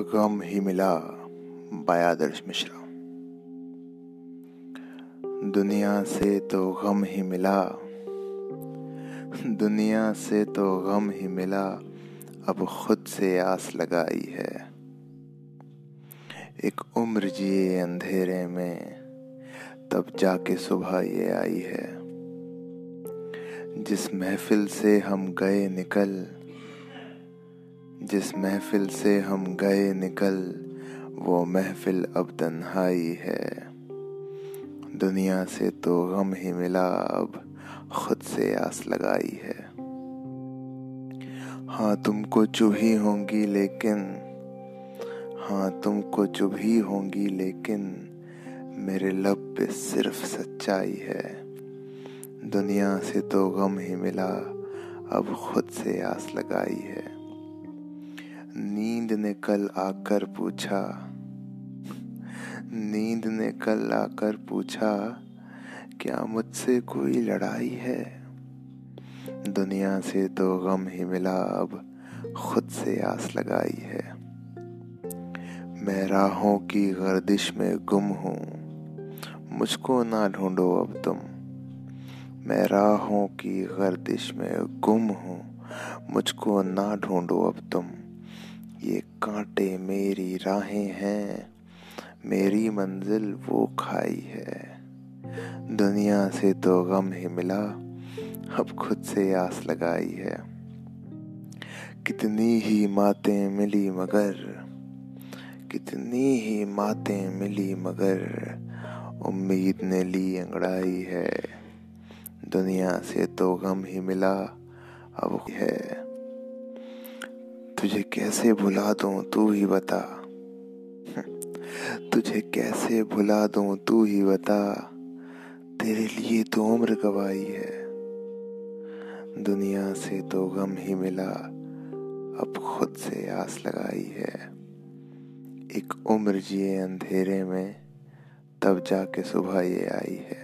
गम ही मिला बायादर्श मिश्रा। दुनिया से तो गम ही मिला, दुनिया से तो गम ही मिला, अब खुद से आस लगाई है। एक उम्र जिए अंधेरे में, तब जाके सुबह ये आई है। जिस महफिल से हम गए निकल जिस महफिल से हम गए निकल, वो महफिल अब तन्हाई है। दुनिया से तो गम ही मिला, अब खुद से आस लगाई है। हाँ तुमको चुभी होंगी लेकिन हाँ तुमको चुभी होंगी लेकिन, मेरे लब पे सिर्फ़ सच्चाई है। दुनिया से तो गम ही मिला, अब खुद से आस लगाई है। नींद ने कल आकर पूछा। नींद ने कल आकर पूछा, क्या मुझसे कोई लड़ाई है? दुनिया से तो गम ही मिला, अब खुद से आस लगाई है। मैं राहों की गर्दिश में गुम हूँ। मुझको ना ढूंढो अब तुम। मैं राहों की गर्दिश में गुम हूँ। मुझको ना ढूंढो अब तुम। ये कांटे मेरी राहें हैं, मेरी मंजिल वो खाई है। दुनिया से तो गम ही मिला, अब खुद से आस लगाई है। कितनी ही मातें मिली मगर, कितनी ही मातें मिली मगर, उम्मीद ने ली अंगड़ाई है। दुनिया से तो गम ही मिला, अब है। तुझे कैसे भुला दूँ, तू ही बता। तुझे कैसे भुला दूँ, तू ही बता। तेरे लिए तो उम्र गवाई है। दुनिया से तो गम ही मिला, अब खुद से आस लगाई है। एक उम्र जिए अंधेरे में, तब जाके सुबह ये आई है।